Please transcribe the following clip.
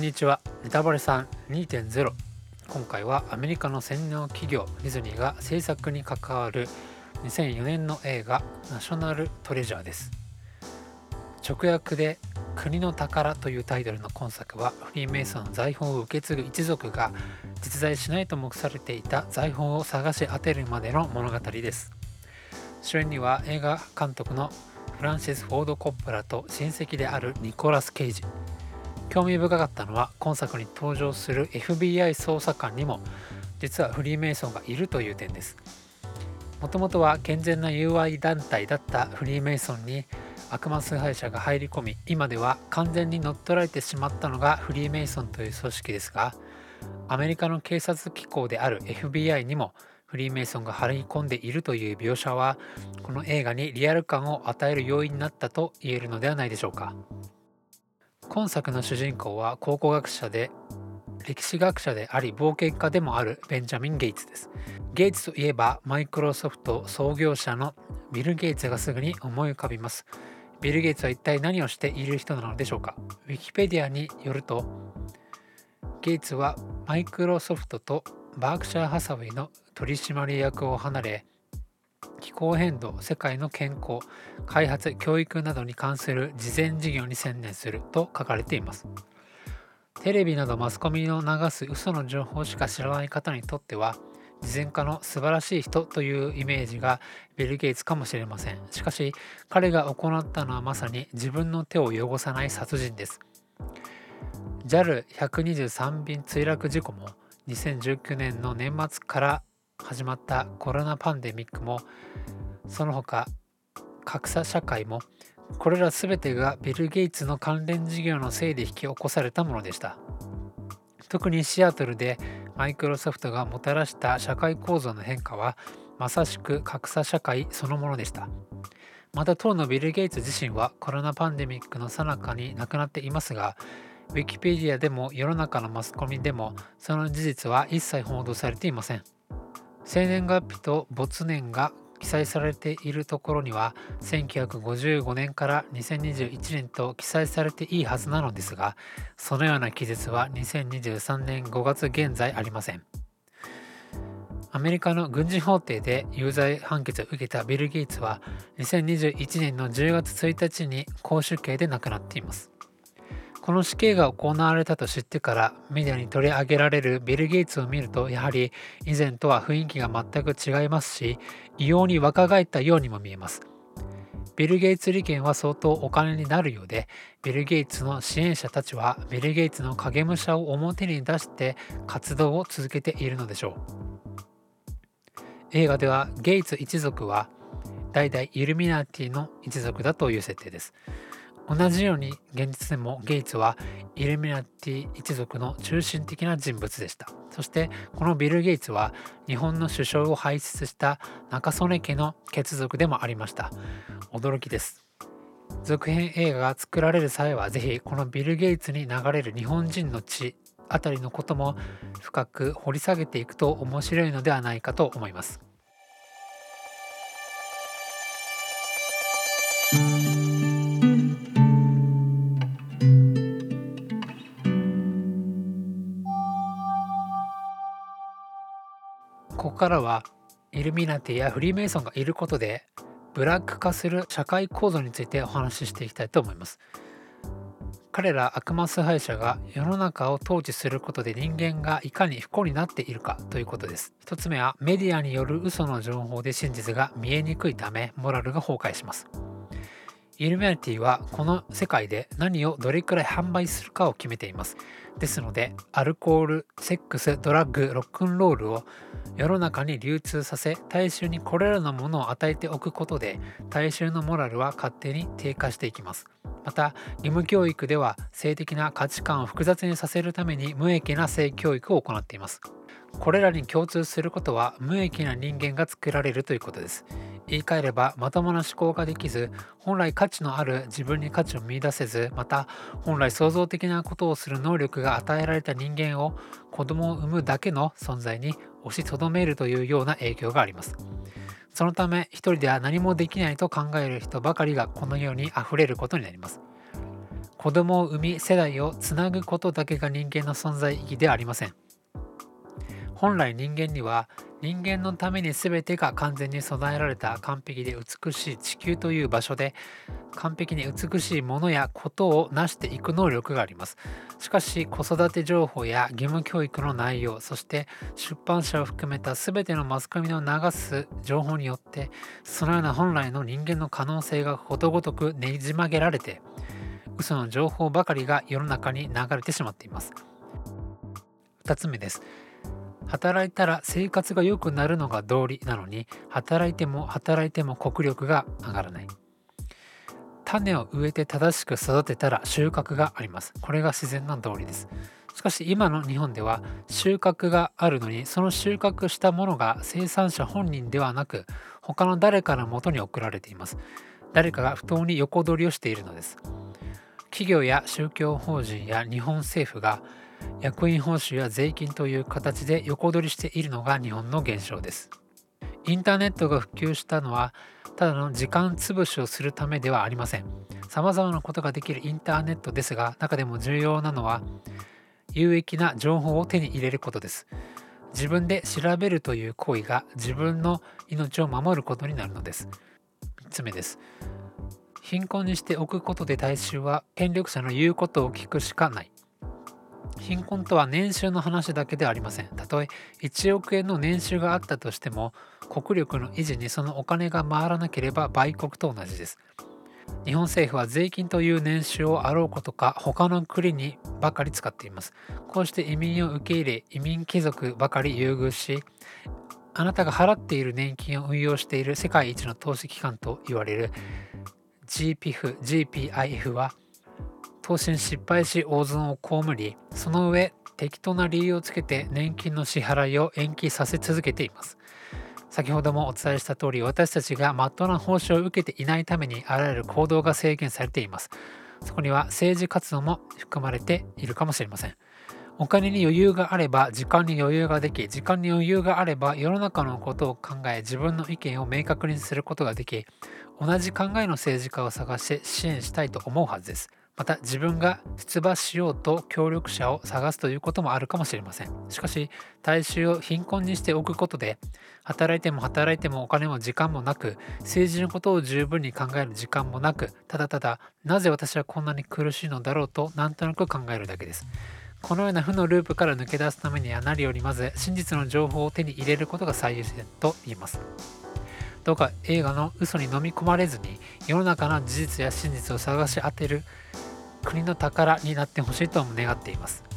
んにちは。ネタバレさん2.0今回はアメリカの専業企業ディズニーが制作に関わる2004年の映画ナショナルトレジャーです。直訳で国の宝というタイトルの今作はフリーメイソンの財宝を受け継ぐ一族が実在しないと目されていた財宝を探し当てるまでの物語です。主演には映画監督のフランシス・フォード・コップラと親戚であるニコラス・ケイジ。興味深かったのは今作に登場する FBI 捜査官にも実はフリーメイソンがいるという点です。もともとは健全な友愛団体だったフリーメイソンに悪魔崇拝者が入り込み今では完全に乗っ取られてしまったのがフリーメイソンという組織ですがアメリカの警察機構である FBI にもフリーメイソンが張り込んでいるという描写はこの映画にリアル感を与える要因になったと言えるのではないでしょうか。今作の主人公は考古学者で歴史学者であり冒険家でもあるベンジャミン・ゲイツです。ゲイツといえばマイクロソフト創業者のビル・ゲイツがすぐに思い浮かびます。ビル・ゲイツは一体何をしている人なのでしょうか？ウィキペディアによるとゲイツはマイクロソフトとバークシャー・ハサウェイの取締役を離れ気候変動世界の健康開発教育などに関する事前事業に専念すると書かれています。テレビなどマスコミの流す嘘の情報しか知らない方にとっては事前化の素晴らしい人というイメージがビル・ゲイツかもしれません。しかし彼が行ったのはまさに自分の手を汚さない殺人です。JAL123 便墜落事故も2019年の年末から始まったコロナパンデミックもその他格差社会もこれら全てがビル・ゲイツの関連事業のせいで引き起こされたものでした。特にシアトルでマイクロソフトがもたらした社会構造の変化はまさしく格差社会そのものでした。また当のビル・ゲイツ自身はコロナパンデミックの最中に亡くなっていますがウィキペディアでも世の中のマスコミでもその事実は一切報道されていません。生年月日と没年が記載されているところには1955年から2021年と記載されていいはずなのですがそのような記述は2023年5月現在ありません。アメリカの軍事法廷で有罪判決を受けたビル・ゲイツは2021年の10月1日に公主刑で亡くなっています。この死刑が行われたと知ってからメディアに取り上げられるビル・ゲイツを見るとやはり以前とは雰囲気が全く違いますし異様に若返ったようにも見えます。ビル・ゲイツ利権は相当お金になるようでビル・ゲイツの支援者たちはビル・ゲイツの影武者を表に出して活動を続けているのでしょう。映画ではゲイツ一族は代々イルミナティの一族だという設定です。同じように現実でもゲイツはイルミナティ一族の中心的な人物でした。そしてこのビル・ゲイツは日本の首相を輩出した中曽根家の血族でもありました。驚きです。続編映画が作られる際はぜひこのビル・ゲイツに流れる日本人の血あたりのことも深く掘り下げていくと面白いのではないかと思います。ここからはイルミナティやフリーメイソンがいることでブラック化する社会構造についてお話ししていきたいと思います。彼ら悪魔崇拝者が世の中を統治することで人間がいかに不幸になっているかということです。一つ目はメディアによる嘘の情報で真実が見えにくいためモラルが崩壊します。イルミナティはこの世界で何をどれくらい販売するかを決めています。ですのでアルコール、セックス、ドラッグ、ロックンロールを世の中に流通させ大衆にこれらのものを与えておくことで大衆のモラルは勝手に低下していきます。また義務教育では性的な価値観を複雑にさせるために無益な性教育を行っています。これらに共通することは無益な人間が作られるということです。言い換えればまともな思考ができず本来価値のある自分に価値を見いだせずまた本来創造的なことをする能力が与えられた人間を子供を産むだけの存在に押しとどめるというような影響があります。そのため一人では何もできないと考える人ばかりがこのように溢れることになります。子供を産み世代をつなぐことだけが人間の存在意義ではありません本来人間には人間のために全てが完全に備えられた完璧で美しい地球という場所で完璧に美しいものやことを成していく能力があります。しかし子育て情報や義務教育の内容そして出版社を含めた全てのマスコミの流す情報によってそのような本来の人間の可能性がことごとくねじ曲げられて嘘の情報ばかりが世の中に流れてしまっています。2つ目です。働いたら生活が良くなるのが道理なのに働いても働いても国力が上がらない。種を植えて正しく育てたら収穫があります。これが自然な道理です。しかし今の日本では収穫があるのにその収穫したものが生産者本人ではなく他の誰かのもとに送られています。誰かが不当に横取りをしているのです。企業や宗教法人や日本政府が役員報酬や税金という形で横取りしているのが日本の現象です。インターネットが普及したのはただの時間潰しをするためではありません。様々なことができるインターネットですが中でも重要なのは有益な情報を手に入れることです。自分で調べるという行為が自分の命を守ることになるのです。3つ目です。貧困にしておくことで大衆は権力者の言うことを聞くしかない。貧困とは年収の話だけではありません。たとえ1億円の年収があったとしても、国力の維持にそのお金が回らなければ売国と同じです。日本政府は税金という年収をあろうことか他の国にばかり使っています。こうして移民を受け入れ移民貴族ばかり優遇しあなたが払っている年金を運用している世界一の投資機関と言われる GPF、GPIF は投資に失敗し大損を被りその上適当な理由をつけて年金の支払いを延期させ続けています。先ほどもお伝えした通り私たちが真っ当な報酬を受けていないためにあらゆる行動が制限されています。そこには政治活動も含まれているかもしれません。お金に余裕があれば時間に余裕ができ時間に余裕があれば世の中のことを考え自分の意見を明確にすることができ同じ考えの政治家を探して支援したいと思うはずです。また自分が出馬しようと協力者を探すということもあるかもしれません。しかし大衆を貧困にしておくことで働いても働いてもお金も時間もなく政治のことを十分に考える時間もなくただただなぜ私はこんなに苦しいのだろうとなんとなく考えるだけです。このような負のループから抜け出すためには何よりまず真実の情報を手に入れることが最優先と言えます。どうか映画の嘘に飲み込まれずに世の中の事実や真実を探し当てる国の宝になってほしいとも願っています。